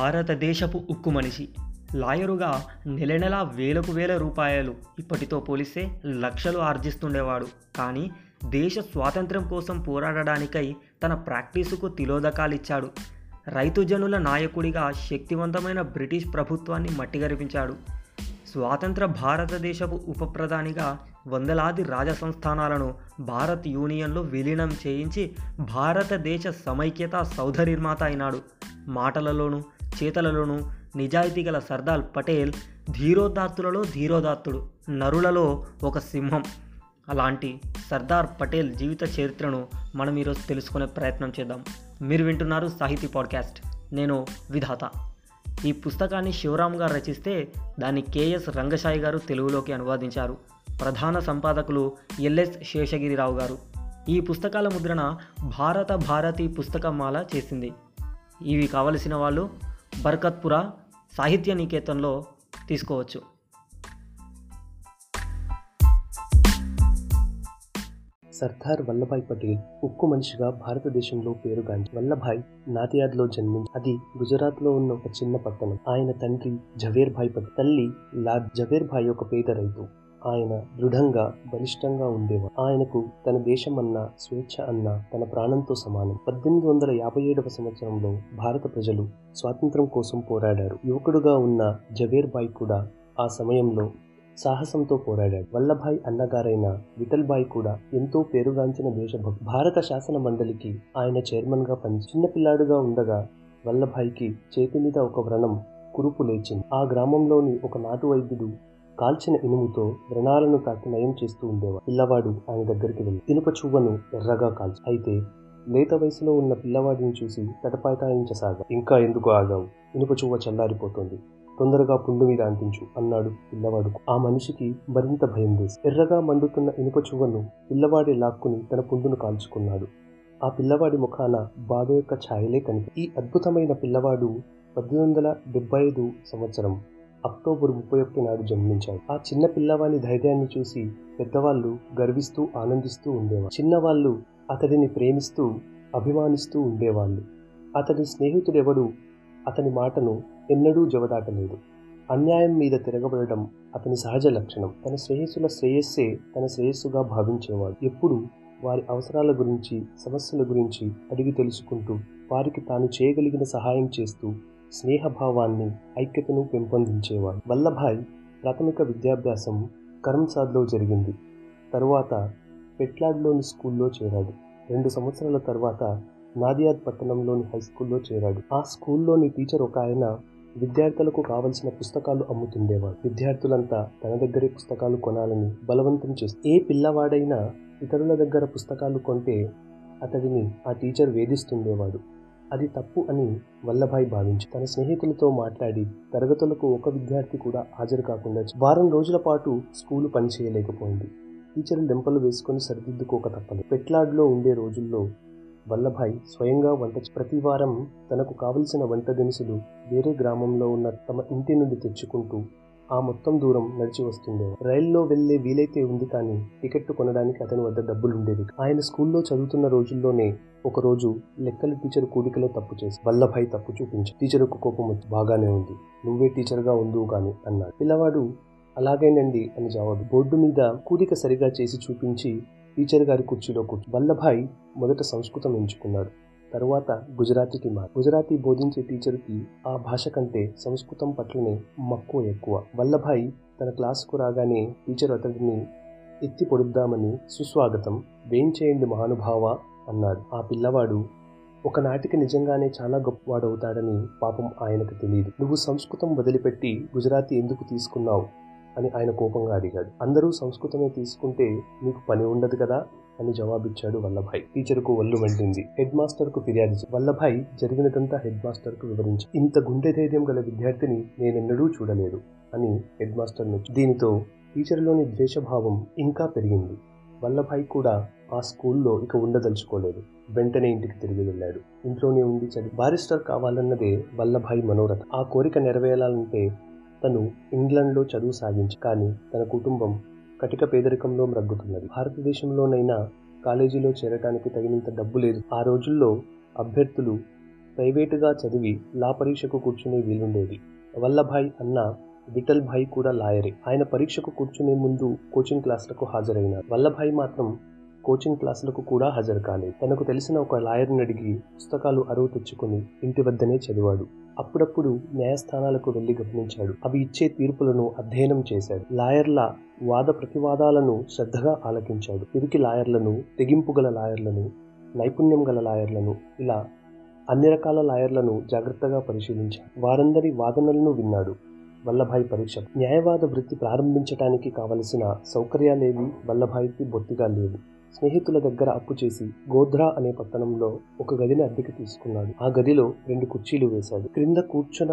భారతదేశపు ఉక్కు మనిషి. లాయరుగా నెల నెల వేలకు వేల రూపాయలు ఇప్పటితో పోలిస్తే లక్షలు ఆర్జిస్తుండేవాడు. కానీ దేశ స్వాతంత్ర్యం కోసం పోరాడడానికై తన ప్రాక్టీసుకు తిలోదకాలిచ్చాడు. రైతు జనుల నాయకుడిగా శక్తివంతమైన బ్రిటిష్ ప్రభుత్వాన్ని మట్టిగరిపించాడు. స్వాతంత్ర భారతదేశపు ఉప ప్రధానిగా వందలాది రాజసంస్థానాలను భారత్ యూనియన్లో విలీనం చేయించి భారతదేశ సమైక్యత సౌధనిర్మాత అయినాడు. మాటలలోనూ చేతలలోనూ నిజాయితీ గల సర్దార్ పటేల్ ధీరోదాత్తులలో ధీరోదాత్తుడు నరులలో ఒక సింహం. అలాంటి సర్దార్ పటేల్ జీవిత చరిత్రను మనం ఈరోజు తెలుసుకునే ప్రయత్నం చేద్దాం. మీరు వింటున్నారు సాహితీ పాడ్కాస్ట్. నేను విధాత. ఈ పుస్తకాన్ని శివరామ్ గారు రచిస్తే దాన్ని కేఎస్ రంగశాయి గారు తెలుగులోకి అనువాదించారు. ప్రధాన సంపాదకులు ఎల్ఎస్ శేషగిరిరావు గారు. ఈ పుస్తకాల ముద్రణ భారత భారతి పుస్తకమాల చేసింది. ఇవి కావలసిన వాళ్ళు బర్కత్పుర సాహిత్య నికేతన్లో తీసుకోవచ్చు. సర్దార్ వల్లభాయ్ పటేల్ ఉక్కు మనిషిగా భారతదేశంలో పేరుగాంచి వల్లభాయ్ నాతియాద్లో జన్మించి అది గుజరాత్లో ఉన్న ఒక చిన్న పట్టణం. ఆయన తండ్రి జవేర్భాయ్ పటేల్ తల్లి లాడ్ జవేర్భాయ్ ఒక పేద రైతు. ఆయన దృఢంగా బలిష్టంగా ఉండేవాడు. ఆయనకు తన దేశం అన్న స్వేచ్ఛ అన్న తన ప్రాణంతో సమానం. పద్దెనిమిది వందల యాభై ఏడవ సంవత్సరంలో భారత ప్రజలు స్వాతంత్రం కోసం పోరాడారు. యువకుడుగా ఉన్న జవేర్ బాయ్ కూడా ఆ సమయంలో సాహసంతో పోరాడాడు. వల్లభాయ్ అన్నగారైన విఠల్బాయ్ కూడా ఎంతో పేరుగాంచిన దేశభక్తి భారత శాసన మండలికి ఆయన చైర్మన్గా పని చిన్నపిల్లాడుగా ఉండగా వల్లభాయ్కి చేతి మీద ఒక వ్రణం కురుపు లేచింది. ఆ గ్రామంలోని ఒక నాటు వైద్యుడు కాల్చిన ఇనుముతో వ్రణాలను తాకి నయం చేస్తూ ఉండేవాడు. పిల్లవాడు ఆయన దగ్గరికి వెళ్ళి ఇనుప చువ్వను ఎర్రగా కాల్చి అయితే లేత వయసులో ఉన్న పిల్లవాడిని చూసి తటపాటాయించసాగా ఇంకా ఎందుకు ఆగావు? ఇనుప చువ్వ చల్లారిపోతుంది. తొందరగా పుండు మీద అంటించు అన్నాడు పిల్లవాడు. ఆ మనిషికి మరింత భయం వేసి ఎర్రగా మండుతున్న ఇనుప చువ్వను పిల్లవాడి లాక్కుని తన పుండును కాల్చుకున్నాడు. ఆ పిల్లవాడి ముఖాన బాధ యొక్క ఛాయలే కనిపి ఈ అద్భుతమైన పిల్లవాడు పద్దెనిమిది వందల డెబ్బై ఐదు సంవత్సరం. అక్టోబర్ ముప్పై ఒకటి నాడు జన్మించాడు. ఆ చిన్న పిల్లవాని ధైర్యాన్ని చూసి పెద్దవాళ్ళు గర్విస్తూ ఆనందిస్తూ ఉండేవారు. చిన్నవాళ్ళు అతడిని ప్రేమిస్తూ అభిమానిస్తూ ఉండేవాళ్ళు. అతని స్నేహితుడెవడు? అతని మాటను ఎన్నడూ జవదాటలేదు. అన్యాయం మీద తిరగబడడం అతని సహజ లక్షణం. తన శ్రేయస్సుల శ్రేయస్సే తన శ్రేయస్సుగా భావించేవాడు. ఎప్పుడు వారి అవసరాల గురించి సమస్యల గురించి అడిగి తెలుసుకుంటూ వారికి తాను చేయగలిగిన సహాయం చేస్తూ స్నేహభావాన్ని ఐక్యతను పెంపొందించేవాడు. వల్లభాయ్ ప్రాథమిక విద్యాభ్యాసం కరంసాద్లో జరిగింది. తరువాత పెట్లాడ్లోని స్కూల్లో చేరాడు. రెండు సంవత్సరాల తర్వాత నాదియాద్ పట్టణంలోని హై స్కూల్లో చేరాడు. ఆ స్కూల్లోని టీచర్ ఒక ఆయన విద్యార్థులకు కావలసిన పుస్తకాలు అమ్ముతుండేవాడు. విద్యార్థులంతా తన దగ్గరే పుస్తకాలు కొనాలని బలవంతం చేస్తూ ఏ పిల్లవాడైనా ఇతరుల దగ్గర పుస్తకాలు కొంటే అతడిని ఆ టీచర్ వేధిస్తుండేవాడు. అది తప్పు అని వల్లభాయ్ భావించి తన స్నేహితులతో మాట్లాడి తరగతులకు ఒక విద్యార్థి కూడా హాజరు కాకుండా వారం రోజుల పాటు స్కూలు పనిచేయలేకపోయింది. టీచర్లు లెంపలు వేసుకొని సరిదిద్దుకోక తప్పదు పెట్లాడ్లో ఉండే రోజుల్లో వల్లభాయ్ స్వయంగా వంట ప్రతి వారం తనకు కావలసిన వంట దినుసులు వేరే గ్రామంలో ఉన్న తమ ఇంటి నుండి తెచ్చుకుంటూ ఆ మొత్తం దూరం నడిచి వస్తుండే. రైల్లో వెళ్ళే వీలైతే ఉంది కానీ టికెట్ కొనడానికి అతని వద్ద డబ్బులుండేవి ఆయన స్కూల్లో చదువుతున్న రోజుల్లోనే ఒకరోజు లెక్కల టీచర్ కూడికలో తప్పు చేసి వల్లభాయ్ తప్పు చూపించి టీచర్కు కోపం వచ్చి బాగానే ఉంది. నువ్వే టీచర్గా ఉందువు గాని అన్నాడు. పిల్లవాడు అలాగేనండి అని జవాబు. బోర్డు మీద కూడిక సరిగా చేసి చూపించి టీచర్ గారి కుర్చీలో కూర్చు. వల్లభాయ్ మొదట సంస్కృతం ఎంచుకున్నాడు. తరువాత గుజరాతీకి మా గుజరాతీ బోధించే టీచర్కి ఆ భాష కంటే సంస్కృతం పట్లనే మక్కువ ఎక్కువ. వల్లభాయ్ తన క్లాసుకు రాగానే టీచర్ అతడిని ఎత్తి పొడుద్దామని సుస్వాగతం వేయించేయండి మహానుభావ అన్నాడు. ఆ పిల్లవాడు ఒకనాటికి నిజంగానే చాలా గొప్పవాడవుతాడని పాపం ఆయనకు తెలియదు. నువ్వు సంస్కృతం వదిలిపెట్టి గుజరాతీ ఎందుకు తీసుకున్నావు? అని ఆయన కోపంగా అడిగాడు. అందరూ సంస్కృతమే తీసుకుంటే నీకు పని ఉండదు కదా? అని జవాబిచ్చాడు వల్లభాయ్. టీచర్కు ఒళ్ళు వెళ్ళింది హెడ్ మాస్టర్కు ఫిర్యాదు వల్లభాయ్ జరిగినదంతా హెడ్ మాస్టర్కు వివరించి ఇంత గుండె ధైర్యం గల విద్యార్థిని నేనెన్నడూ చూడలేదు అని హెడ్ మాస్టర్ దీనితో టీచర్లోని ద్వేషభావం ఇంకా పెరిగింది. వల్లభాయ్ కూడా ఆ స్కూల్లో ఇక ఉండదలుచుకోలేదు. వెంటనే ఇంటికి తిరిగి వెళ్ళాడు. ఇంట్లోనే ఉండి చదివి బారిస్టర్ కావాలన్నదే వల్లభాయ్ మనోరథ. ఆ కోరిక నెరవేరాలంటే తను ఇంగ్లండ్లో చదువు సాగించి కానీ తన కుటుంబం కటిక పేదరికంలో మ్రగ్గుతున్నది. భారతదేశంలోనైనా కాలేజీలో చేరటానికి తగినంత డబ్బు లేదు. ఆ రోజుల్లో అభ్యర్థులు ప్రైవేటుగా చదివి లా పరీక్షకు కూర్చునే వీలుండేది. వల్లభాయ్ అన్న విఠల్ భాయ్ కూడా లాయరే. ఆయన పరీక్షకు కూర్చునే ముందు కోచింగ్ క్లాసులకు హాజరైనారు. వల్లభాయ్ మాత్రం కోచింగ్ క్లాసులకు కూడా హాజరు కాలేదు తనకు తెలిసిన ఒక లాయర్ని అడిగి పుస్తకాలు అరువు తెచ్చుకుని ఇంటి వద్దనే చదివాడు. అప్పుడప్పుడు న్యాయస్థానాలకు వెళ్ళి గమనించాడు. అవి ఇచ్చే తీర్పులను అధ్యయనం చేశాడు. లాయర్ల వాద ప్రతివాదాలను శ్రద్ధగా ఆలకించాడు. పిరికి లాయర్లను తెగింపు గల లాయర్లను నైపుణ్యం గల లాయర్లను ఇలా అన్ని రకాల లాయర్లను జాగ్రత్తగా పరిశీలించాడు. వారందరి వాదనలను విన్నాడు. వల్లభాయ్ పరీక్ష. న్యాయవాద వృత్తి ప్రారంభించడానికి కావలసిన సౌకర్యాలేవి వల్లభాయ్కి బొత్తిగా లేవు. స్నేహితుల దగ్గర అప్పు చేసి గోధ్రా అనే పట్టణంలో ఒక గదిని అద్దెకి తీసుకున్నాడు. ఆ గదిలో రెండు కుర్చీలు వేశాడు. క్రింద కూర్చున్న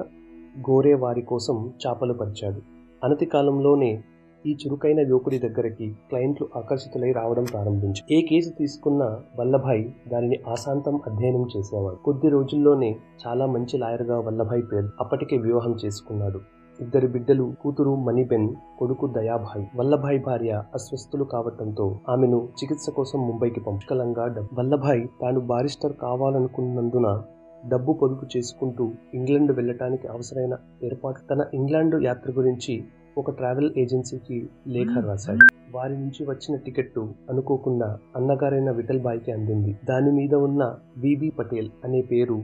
గోరే వారి కోసం చేపలు పరిచాడు. అనతి కాలంలోనే ఈ చురుకైన యువకుడి దగ్గరికి క్లయింట్లు ఆకర్షితులై రావడం ప్రారంభించారు. ఏ కేసు తీసుకున్న వల్లభాయ్ దానిని ఆశాంతం అధ్యయనం చేసేవాడు. కొద్ది రోజుల్లోనే చాలా మంచి లాయర్గా వల్లభాయ్ పేరు అప్పటికే వివాహం చేసుకున్నాడు. ఇద్దరు బిడ్డలు కూతురు మణిబెన్ కొడుకు దయాభాయ్. వల్లభాయ్ భార్య అస్వస్థులు కావటంతో ఆమెను చికిత్స కోసం ముంబైకి పంపకలంగా వల్లభాయ్ తాను బారిస్టర్ కావాలనుకున్నందున డబ్బు పొదుపు చేసుకుంటూ ఇంగ్లాండ్ వెళ్ళటానికి అవసరమైన ఏర్పాటు తన ఇంగ్లాండ్ యాత్ర గురించి ఒక ట్రావెల్ ఏజెన్సీకి లేఖ రాశాడు. వారి నుంచి వచ్చిన టికెట్టు అనుకోకుండా అన్నగారైన విఠల్ బాయ్కి అందింది. దాని మీద ఉన్న విబి పటేల్ అనే పేరు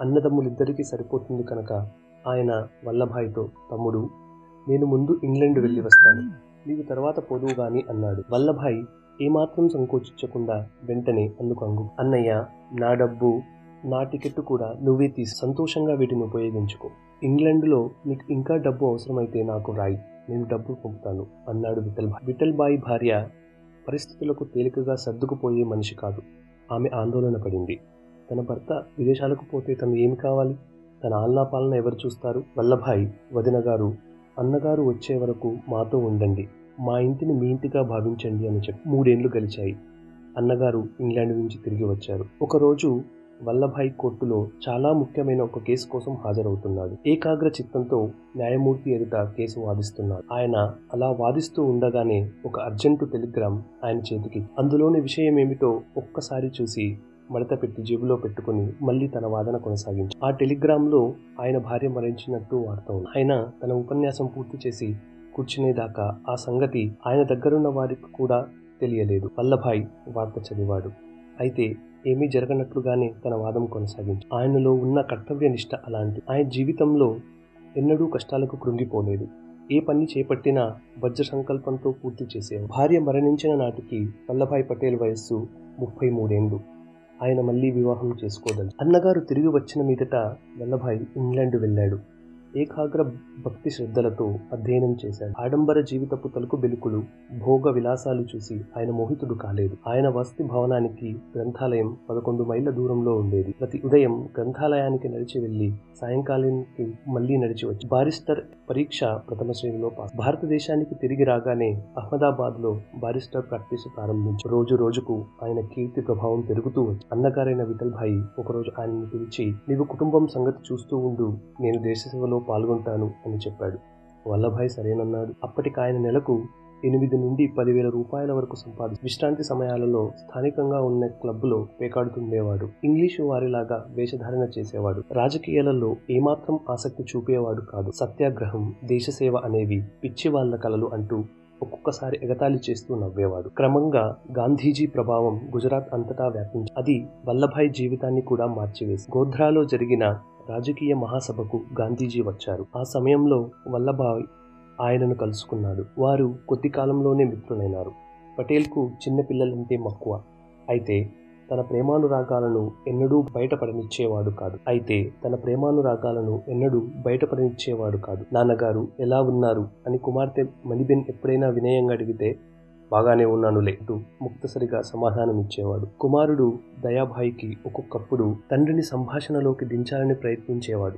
అన్నదమ్ములిద్దరికీ సరిపోతుంది కనుక ఆయన వల్లభాయ్తో తమ్ముడు నేను ముందు ఇంగ్లాండ్ వెళ్ళి వస్తాను. నీవు తర్వాత పోదువు గాని అన్నాడు. వల్లభాయ్ ఏమాత్రం సంకోచించకుండా వెంటనే అందుకు అంగు అన్నయ్య నా డబ్బు నా టికెట్ కూడా నువ్వే తీసి సంతోషంగా వీటిని ఉపయోగించుకో. ఇంగ్లాండ్లో నీకు ఇంకా డబ్బు అవసరమైతే నాకు రాయి నేను డబ్బు పంపుతాను అన్నాడు విఠల్ భాయ్ భార్య పరిస్థితులకు తేలికగా సర్దుకుపోయే మనిషి కాదు. ఆమె ఆందోళన పడింది. తన భర్త విదేశాలకు పోతే తను ఏమి కావాలి? తన ఆలనా ఎవరు చూస్తారు? వల్లభాయ్ వదిన గారు అన్నగారు వచ్చే వరకు మాతో ఉండండి. మా ఇంటిని మీ ఇంటిగా భావించండి అని చెప్పి మూడేళ్ళు గడిచాయి. అన్నగారు ఇంగ్లాండ్ నుంచి తిరిగి వచ్చారు. ఒకరోజు వల్లభాయ్ కోర్టులో చాలా ముఖ్యమైన ఒక కేసు కోసం హాజరవుతున్నాడు. ఏకాగ్ర చిత్తంతో న్యాయమూర్తి ఎదుట కేసు వాదిస్తున్నాడు. ఆయన అలా వాదిస్తూ ఉండగానే ఒక అర్జెంటు టెలిగ్రామ్ ఆయన చేతికి. అందులోని విషయం ఏమిటో ఒక్కసారి చూసి మడత పెట్టి జేబులో పెట్టుకుని మళ్ళీ తన వాదన కొనసాగించి. ఆ టెలిగ్రామ్లో ఆయన భార్య మరణించినట్టు వార్త ఉంది. ఆయన తన ఉపన్యాసం పూర్తి చేసి కూర్చునేదాకా ఆ సంగతి ఆయన దగ్గరున్న వారికి కూడా తెలియలేదు. వల్లభాయ్ వార్త చదివాడు. అయితే ఏమీ జరగనట్లుగానే తన వాదం కొనసాగించి. ఆయనలో ఉన్న కర్తవ్య నిష్ట అలాంటి ఆయన జీవితంలో ఎన్నడూ కష్టాలకు కృంగిపోలేదు. ఏ పని చేపట్టినా వజ్ర సంకల్పంతో పూర్తి చేసే భార్య మరణించిన నాటికి వల్లభాయ్ పటేల్ వయస్సు ముప్పై మూడేండు. ఆయన మళ్ళీ వివాహం చేసుకోదని అన్నగారు తిరిగి వచ్చిన మీదట వల్లభాయ్ ఇంగ్లాండ్ వెళ్ళాడు. ఏకాగ్ర భక్తి శ్రద్ధలతో అధ్యయనం చేశాడు. ఆడంబర జీవితపు తలుకు బిలుకులు భోగ విలాసాలు చూసి ఆయన మోహితుడు కాలేదు. ఆయన వసతి భవనానికి గ్రంథాలయం పదకొండు మైళ్ళ దూరంలో ఉండేది. ప్రతి ఉదయం గ్రంథాలయానికి నడిచి వెళ్ళి సాయంకాలానికి మళ్ళీ నడిచి వచ్చి బారిస్టర్ పరీక్ష ప్రథమ శ్రేణిలో పాస్. భారతదేశానికి తిరిగి రాగానే అహ్మదాబాద్లో బారిస్టర్ ప్రాక్టీస్ ప్రారంభించి రోజు రోజుకు ఆయన కీర్తి ప్రభావం పెరుగుతూ వచ్చి అన్నగారైన విఠల్ భాయి ఒకరోజు ఆయనను పిలిచి నీవు కుటుంబం సంగతి చూస్తూ ఉండు. నేను దేశ సేవలో పాల్గొంటాను అని చెప్పాడు. వల్లభాయ్ సరేనన్నాడు. అప్పటికి ఆయన నెలకు ఎనిమిది నుండి పదివేల రూపాయల వరకు సంపాది విశ్రాంతి సమయాలలో స్థానికంగా ఉన్న క్లబ్లో పేకాడుతుండేవాడు. ఇంగ్లీషు వారిలాగా వేషధారణ చేసేవాడు. రాజకీయాలలో ఏమాత్రం ఆసక్తి చూపేవాడు కాదు. సత్యాగ్రహం దేశసేవ అనేవి పిచ్చి వాళ్ళ కలలు అంటూ ఒక్కొక్కసారి ఎగతాళి చేస్తూ నవ్వేవాడు. క్రమంగా గాంధీజీ ప్రభావం గుజరాత్ అంతటా వ్యాపించి అది వల్లభాయ్ జీవితాన్ని కూడా మార్చివేసి గోధ్రాలో జరిగిన రాజకీయ మహాసభకు గాంధీజీ వచ్చారు. ఆ సమయంలో వల్లభాయ్ ఆయనను కలుసుకున్నాడు. వారు కొద్ది కాలంలోనే మిత్రులైనారు. పటేల్కు చిన్న పిల్లలంటే మక్కువ. అయితే తన ప్రేమానురాగాలను ఎన్నడూ బయటపడనిచ్చేవాడు కాదు. అయితే తన ప్రేమానురాగాలను ఎన్నడూ బయటపడనిచ్చేవాడు కాదు. నాన్నగారు ఎలా ఉన్నారు? అని కుమార్తె మణిబెన్ ఎప్పుడైనా వినయంగా అడిగితే బాగానే ఉన్నానులే అంటూ ముక్తసరిగా సమాధానం ఇచ్చేవాడు కుమారుడు దయాభాయికి ఒక్కొక్కప్పుడు తండ్రిని సంభాషణలోకి దించాలని ప్రయత్నించేవాడు.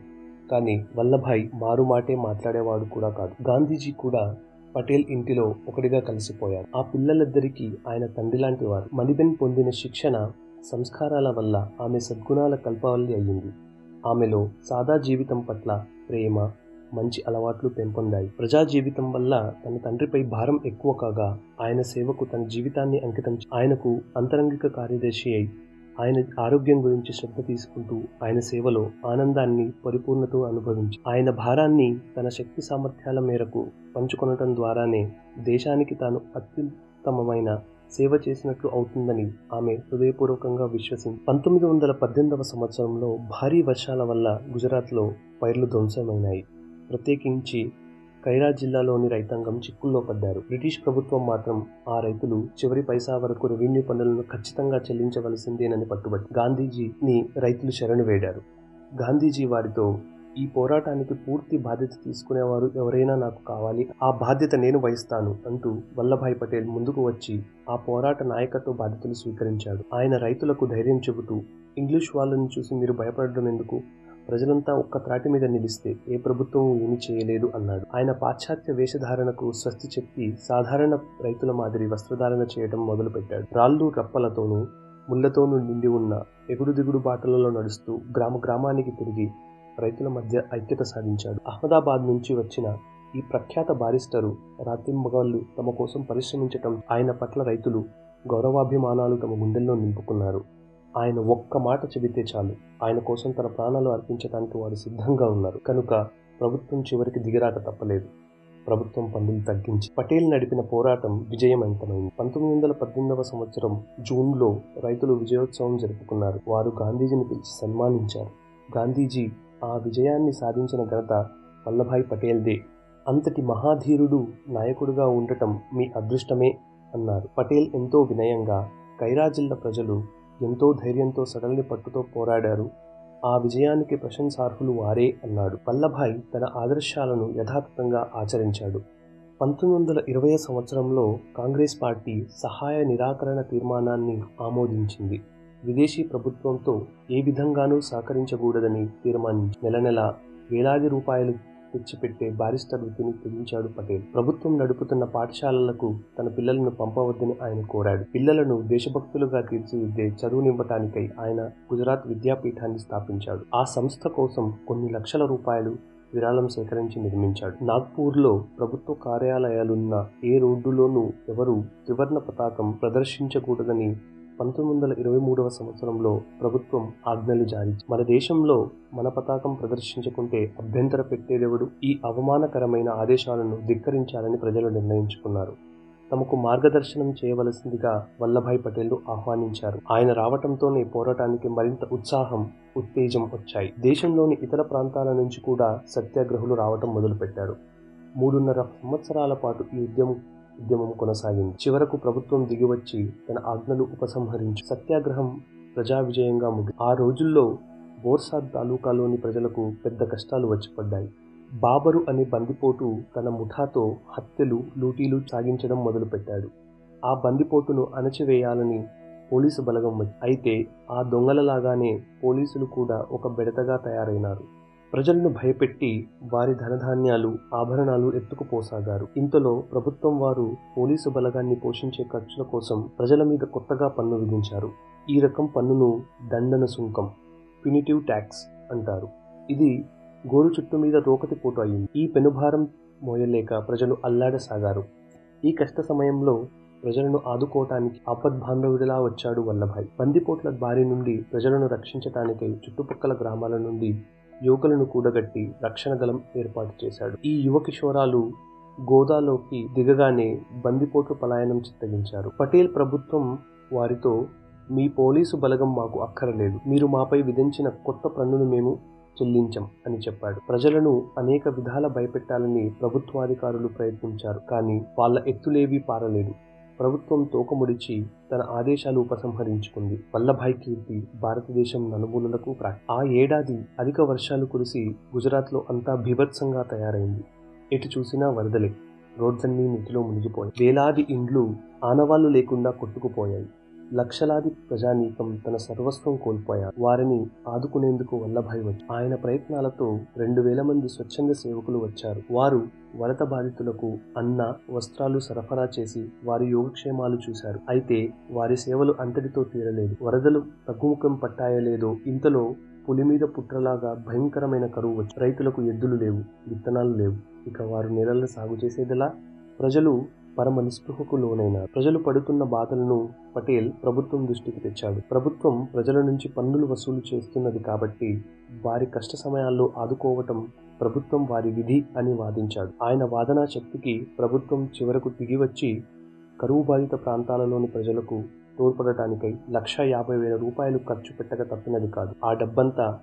కానీ వల్లభాయ్ మారుమాటే మాట్లాడేవాడు కూడా కాదు. గాంధీజీ కూడా పటేల్ ఇంటిలో ఒకటిగా కలిసిపోయారు ఆ పిల్లలిద్దరికీ ఆయన తండ్రి లాంటి వారు. మణిబెన్ పొందిన శిక్షణ సంస్కారాల వల్ల ఆమె సద్గుణాల కల్పవల్లి అయ్యింది. ఆమెలో సాదా జీవితం పట్ల ప్రేమ మంచి అలవాట్లు పెంపొందాయి. ప్రజా జీవితం వల్ల తన తండ్రిపై భారం ఎక్కువ కాగా ఆయన సేవకు తన జీవితాన్ని అంకితం ఆయనకు అంతరంగిక కార్యదర్శి అయి ఆయన ఆరోగ్యం గురించి శ్రద్ధ తీసుకుంటూ ఆయన సేవలో ఆనందాన్ని పరిపూర్ణతో అనుభవించి ఆయన భారాన్ని తన శక్తి సామర్థ్యాల మేరకు పంచుకొనటం ద్వారానే దేశానికి తాను అత్యుత్తమమైన సేవ చేసినట్లు అవుతుందని ఆమె హృదయపూర్వకంగా విశ్వసించి పంతొమ్మిది వందల పద్దెనిమిదవ సంవత్సరంలో భారీ వర్షాల వల్ల గుజరాత్లో పైర్లు ధ్వంసమైనాయి. ప్రత్యేకించి కైరా జిల్లాలోని రైతాంగం చిక్కుల్లో పడ్డారు. బ్రిటిష్ ప్రభుత్వం మాత్రం ఆ రైతులు చివరి పైసా వరకు రెవెన్యూ పన్నులను ఖచ్చితంగా చెల్లించవలసిందేనని పట్టుబట్టి గాంధీజీని రైతులు శరణు వేడారు. గాంధీజీ వారితో ఈ పోరాటానికి పూర్తి బాధ్యత తీసుకునేవారు ఎవరైనా నాకు కావాలి ఆ బాధ్యత నేను వహిస్తాను అంటూ వల్లభాయ్ పటేల్ ముందుకు వచ్చి ఆ పోరాట నాయకత్వ బాధ్యతలు స్వీకరించాడు. ఆయన రైతులకు ధైర్యం చెబుతూ ఇంగ్లీష్ వాళ్ళని చూసి మీరు భయపడడం ఎందుకు? ప్రజలంతా ఒక్క త్రాటి మీద నిలిస్తే ఏ ప్రభుత్వం ఏమీ చేయలేదు అన్నాడు. ఆయన పాశ్చాత్య వేషధారణకు స్వస్తి చెప్పి సాధారణ రైతుల మాదిరి వస్త్రధారణ చేయడం మొదలుపెట్టాడు. రాళ్ళు రప్పలతోనూ ముళ్ళతోనూ నిండి ఉన్న ఎగుడు దిగుడు బాటలలో నడుస్తూ గ్రామ గ్రామానికి తిరిగి రైతుల మధ్య ఐక్యత సాధించాడు. అహ్మదాబాద్ నుంచి వచ్చిన ఈ ప్రఖ్యాత బారిస్టరు రాత్రింబగళ్ళు తమ కోసం పరిశ్రమించటం ఆయన పట్ల రైతులు గౌరవాభిమానాలు తమ గుండెల్లో నింపుకున్నారు. ఆయన ఒక్క మాట చెబితే చాలు. ఆయన కోసం తన ప్రాణాలు అర్పించడానికి వారు సిద్ధంగా ఉన్నారు. కనుక ప్రభుత్వం చివరికి దిగిరాక తప్పలేదు. ప్రభుత్వం పన్నులు తగ్గించి. పటేల్ నడిపిన పోరాటం విజయవంతమైంది. పంతొమ్మిది వందల పద్దెనిమిదవ సంవత్సరం జూన్లో రైతులు విజయోత్సవం జరుపుకున్నారు. వారు గాంధీజీని పిలిచి సన్మానించారు. గాంధీజీ ఆ విజయాన్ని సాధించిన ఘనత వల్లభాయ్ పటేల్దే. అంతటి మహాధీరుడు నాయకుడుగా ఉండటం మీ అదృష్టమే అన్నారు. పటేల్ ఎంతో వినయంగా కైరా జిల్లా ప్రజలు ఎంతో ధైర్యంతో సడల్ని పట్టుతో పోరాడారు. ఆ విజయానికి ప్రశంసార్హులు వారే అన్నాడు. వల్లభాయ్ తన ఆదర్శాలను యథాతథంగా ఆచరించాడు. పంతొమ్మిది వందల ఇరవై సంవత్సరంలో కాంగ్రెస్ పార్టీ సహాయ నిరాకరణ తీర్మానాన్ని ఆమోదించింది. విదేశీ ప్రభుత్వంతో ఏ విధంగానూ సహకరించకూడదని తీర్మానించి నెల నెల వేలాది రూపాయలు తెచ్చిపెట్టే బారిస్టర్ వృత్తిని త్యజించాడు పటేల్. ప్రభుత్వం నడుపుతున్న పాఠశాలలకు తన పిల్లలను పంపవద్దని ఆయన కోరాడు. పిల్లలను దేశభక్తులుగా తీర్చిదిద్దే చదువునివ్వటానికై ఆయన గుజరాత్ విద్యాపీఠాన్ని స్థాపించాడు. ఆ సంస్థ కోసం కొన్ని లక్షల రూపాయలు విరాళం సేకరించి నిర్మించాడు. నాగ్పూర్లో ప్రభుత్వ కార్యాలయాలున్న ఏ రోడ్డులోనూ ఎవరూ త్రివర్ణ పతాకం ప్రదర్శించకూడదని పంతొమ్మిది వందల ఇరవై మూడవ సంవత్సరంలో ప్రభుత్వం ఆజ్ఞలు జారీ మన దేశంలో మన పతాకం ప్రదర్శించకుంటే అభ్యంతర పెట్టేదెవడు ఈ అవమానకరమైన ఆదేశాలను ధిక్కరించాలని ప్రజలు నిర్ణయించుకున్నారు. తమకు మార్గదర్శనం చేయవలసిందిగా వల్లభాయ్ పటేల్ ఆహ్వానించారు. ఆయన రావటంతోనే పోరాటానికి మరింత ఉత్సాహం ఉత్తేజం వచ్చాయి. దేశంలోని ఇతర ప్రాంతాల నుంచి కూడా సత్యాగ్రహులు రావటం మొదలుపెట్టారు. మూడున్నర సంవత్సరాల పాటు ఈ ఉద్యమం ఉద్యమం కొనసాగింది. చివరకు ప్రభుత్వం దిగివచ్చి తన ఆజ్ఞలు ఉపసంహరించి సత్యాగ్రహం ప్రజా విజయంగా ముగి ఆ రోజుల్లో బోర్సాద్ తాలూకాలోని ప్రజలకు పెద్ద కష్టాలు వచ్చిపడ్డాయి. బాబరు అనే బందిపోటు తన ముఠాతో హత్యలు లూటీలు సాగించడం మొదలుపెట్టాడు. ఆ బందిపోటును అణచివేయాలని పోలీసు బలగం వచ్చి అయితే ఆ దొంగలలాగానే పోలీసులు కూడా ఒక బెడతగా తయారైనారు. ప్రజలను భయపెట్టి వారి ధనధాన్యాలు ఆభరణాలు ఎత్తుకుపోసాగారు. ఇంతలో ప్రభుత్వం వారు పోలీసు బలగాన్ని పోషించే ఖర్చుల కోసం ప్రజల మీద కొత్తగా పన్ను విధించారు. ఈ రకం పన్నును దండన సుంకం పినిటివ్ ట్యాక్స్ అంటారు. ఇది గోరు చుట్టు మీద రోకతి పోటు అయింది. ఈ పెనుభారం మోయలేక ప్రజలు అల్లాడసాగారు. ఈ కష్ట సమయంలో ప్రజలను ఆదుకోవటానికి ఆపద్బాంధవుడిలా వచ్చాడు వల్లభాయ్. బందిపోట్ల బారి నుండి ప్రజలను రక్షించటానికై చుట్టుపక్కల గ్రామాల నుండి యువకులను కూడగట్టి రక్షణ దళం ఏర్పాటు చేశాడు. ఈ యువ కిషోరాలు గోదాలోకి దిగగానే బందిపోట్లు పలాయనం చిత్తగించారు. పటేల్ ప్రభుత్వం వారితో మీ పోలీసు బలగం మాకు అక్కరలేదు. మీరు మాపై విధించిన కొత్త పన్నును మేము చెల్లించం అని చెప్పాడు. ప్రజలను అనేక విధాల భయపెట్టాలని ప్రభుత్వాధికారులు ప్రయత్నించారు కానీ వాళ్ళ ఎత్తులేవీ పారలేదు. ప్రభుత్వం తోకముడిచి తన ఆదేశాలు ఉపసంహరించుకుంది. వల్లభాయ్ కీర్తి భారతదేశం నలుమూలలకు ప్రా ఆ ఏడాది అధిక వర్షాలు కురిసి గుజరాత్లో అంతా బీభత్సంగా తయారైంది. ఎటు చూసినా వరదలే. రోడ్లన్నీ నీటిలో మునిగిపోయాయి. వేలాది ఇండ్లు ఆనవాళ్ళు లేకుండా కొట్టుకుపోయాయి. లక్షలాది ప్రజానీకం తన సర్వస్వం కోల్పోయారు. వారిని ఆదుకునేందుకు వల్లభాయ్ వచ్చి ఆయన ప్రయత్నాలతో రెండు వేల మంది స్వచ్ఛంద సేవకులు వచ్చారు. వారు వరద బాధితులకు అన్న వస్త్రాలు సరఫరా చేసి వారి యోగక్షేమాలు చూశారు. అయితే వారి సేవలు అంతటితో తీరలేదు. వరదలు తగ్గుముఖం పట్టాయలేదో ఇంతలో పులి మీద పుట్రలాగా భయంకరమైన కరువు వచ్చి రైతులకు ఎద్దులు లేవు విత్తనాలు లేవు. ఇక వారు నీళ్ళల్లో సాగు చేసేదిలా? ప్రజలు పరమ నిస్పృహకు లోనైన ప్రజలు పడుతున్న బాధలను పటేల్ ప్రభుత్వం దృష్టికి తెచ్చాడు. ప్రభుత్వం ప్రజల నుంచి పన్నులు వసూలు చేస్తున్నది కాబట్టి వారి కష్ట సమయాల్లో ఆదుకోవటం ప్రభుత్వం వారి విధి అని వాదించాడు. ఆయన వాదనా శక్తికి ప్రభుత్వం చివరకు దిగివచ్చి కరువు బాధిత ప్రాంతాలలోని ప్రజలకు తోడ్పడటానికై లక్ష యాభై వేల రూపాయలు ఖర్చు పెట్టక తప్పినది కాదు. ఆ డబ్బంతా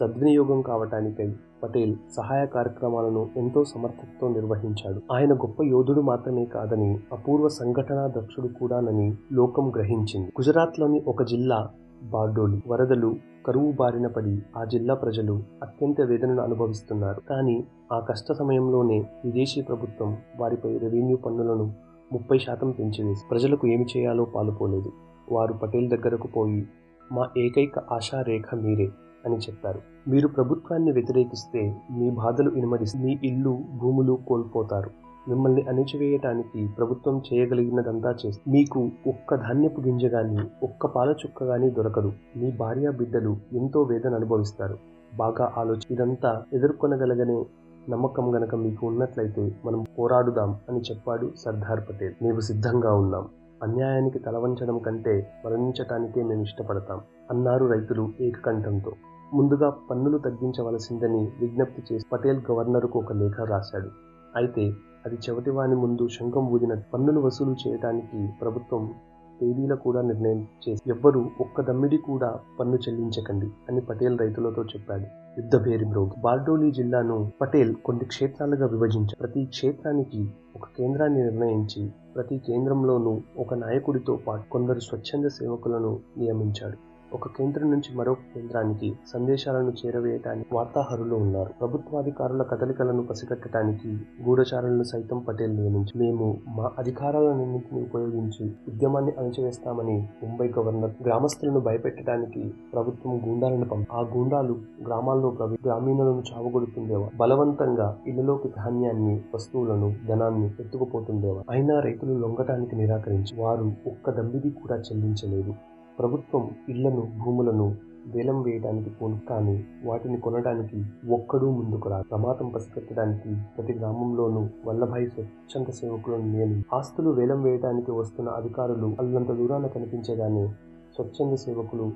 సద్వినియోగం కావటానికై పటేల్ సహాయ కార్యక్రమాలను ఎంతో సమర్థతతో నిర్వహించాడు. ఆయన గొప్ప యోధుడు మాత్రమే కాదని అపూర్వ సంఘటనా దక్షుడు కూడానని లోకం గ్రహించింది. గుజరాత్లోని ఒక జిల్లా బార్డోలి వరదలు కరువు బారిన పడి ఆ జిల్లా ప్రజలు అత్యంత వేదనను అనుభవిస్తున్నారు. కానీ ఆ కష్ట సమయంలోనే విదేశీ ప్రభుత్వం వారిపై రెవెన్యూ పన్నులను ముప్పై శాతం పెంచివేసి ప్రజలకు ఏమి చేయాలో పాలుపోలేదు. వారు పటేల్ దగ్గరకు పోయి మా ఏకైక ఆశారేఖ మీరే. అని చెప్పారు. మీరు ప్రభుత్వాన్ని వ్యతిరేకిస్తే మీ బాధలు ఇనుమడిస్తే మీ ఇల్లు భూములు కోల్పోతారు. మిమ్మల్ని అణిచివేయటానికి ప్రభుత్వం చేయగలిగినదంతా చేసి మీకు ఒక్క ధాన్యపు గింజ గాని ఒక్క పాల చుక్క గాని దొరకదు. మీ భార్య బిడ్డలు ఎంతో వేదన అనుభవిస్తారు. బాగా ఆలోచి ఇదంతా ఎదుర్కొనగలగనే నమ్మకం గనక మీకు ఉన్నట్లయితే మనం పోరాడుదాం అని చెప్పాడు సర్దార్ పటేల్. మేము సిద్ధంగా ఉన్నాం. అన్యాయానికి తలవంచడం కంటే మరణించటానికే మేము ఇష్టపడతాం అన్నారు రైతులు ఏకకంఠంతో. ముందుగా పన్నులు తగ్గించవలసిందని విజ్ఞప్తి చేసి పటేల్ గవర్నర్కు ఒక లేఖ రాశాడు. అయితే అది చెవటివాని ముందు శంఖం ఊదిన పన్నులు వసూలు చేయడానికి ప్రభుత్వం తేదీల కూడా నిర్ణయం చేసి ఎవ్వరూ ఒక్క దమ్మిడి కూడా పన్ను చెల్లించకండి అని పటేల్ రైతులతో చెప్పాడు. యుద్ధభేరి బ్రోగ్ బార్డోలీ జిల్లాను పటేల్ కొన్ని క్షేత్రాలుగా విభజించారు. ప్రతి క్షేత్రానికి ఒక కేంద్రాన్ని నిర్ణయించి ప్రతి కేంద్రంలోనూ ఒక నాయకుడితో పాటు కొందరు స్వచ్ఛంద సేవకులను నియమించాడు. ఒక కేంద్రం నుంచి మరొక కేంద్రానికి సందేశాలను చేరవేయటానికి వార్తాహరులు ఉన్నారు. ప్రభుత్వాధికారుల కదలికలను పసిగట్టడానికి గూఢచారులను సైతం పటేల్ నియమించి మేము మా అధికారాలన్నింటినీ ఉపయోగించి ఉద్యమాన్ని అణచివేస్తామని ముంబై గవర్నర్ గ్రామస్తులను భయపెట్టడానికి ప్రభుత్వం గూండాలను పంపి ఆ గూండాలు గ్రామాల్లో ప్రవే గ్రామీణులను చావగొడుతుండేవా బలవంతంగా ఇళ్ళలోకి ధాన్యాన్ని వస్తువులను ధనాన్ని ఎత్తుకుపోతుండేవా అయినా రైతులు లొంగటానికి నిరాకరించి వారు ఒక్క దంబిది కూడా చెల్లించలేదు. ప్రభుత్వం ఇళ్ళను భూములను వేలం వేయడానికి పోను కానీ వాటిని కొనడానికి ఒక్కడూ ముందుకు రా ప్రమాదం పసిగట్టడానికి ప్రతి గ్రామంలోనూ వల్లభాయ్ స్వచ్ఛంద సేవకులను నియమి ఆస్తులు వేలం వేయడానికి వస్తున్న అధికారులు అల్లంత దూరాన కనిపించగానే స్వచ్ఛంద సేవకులు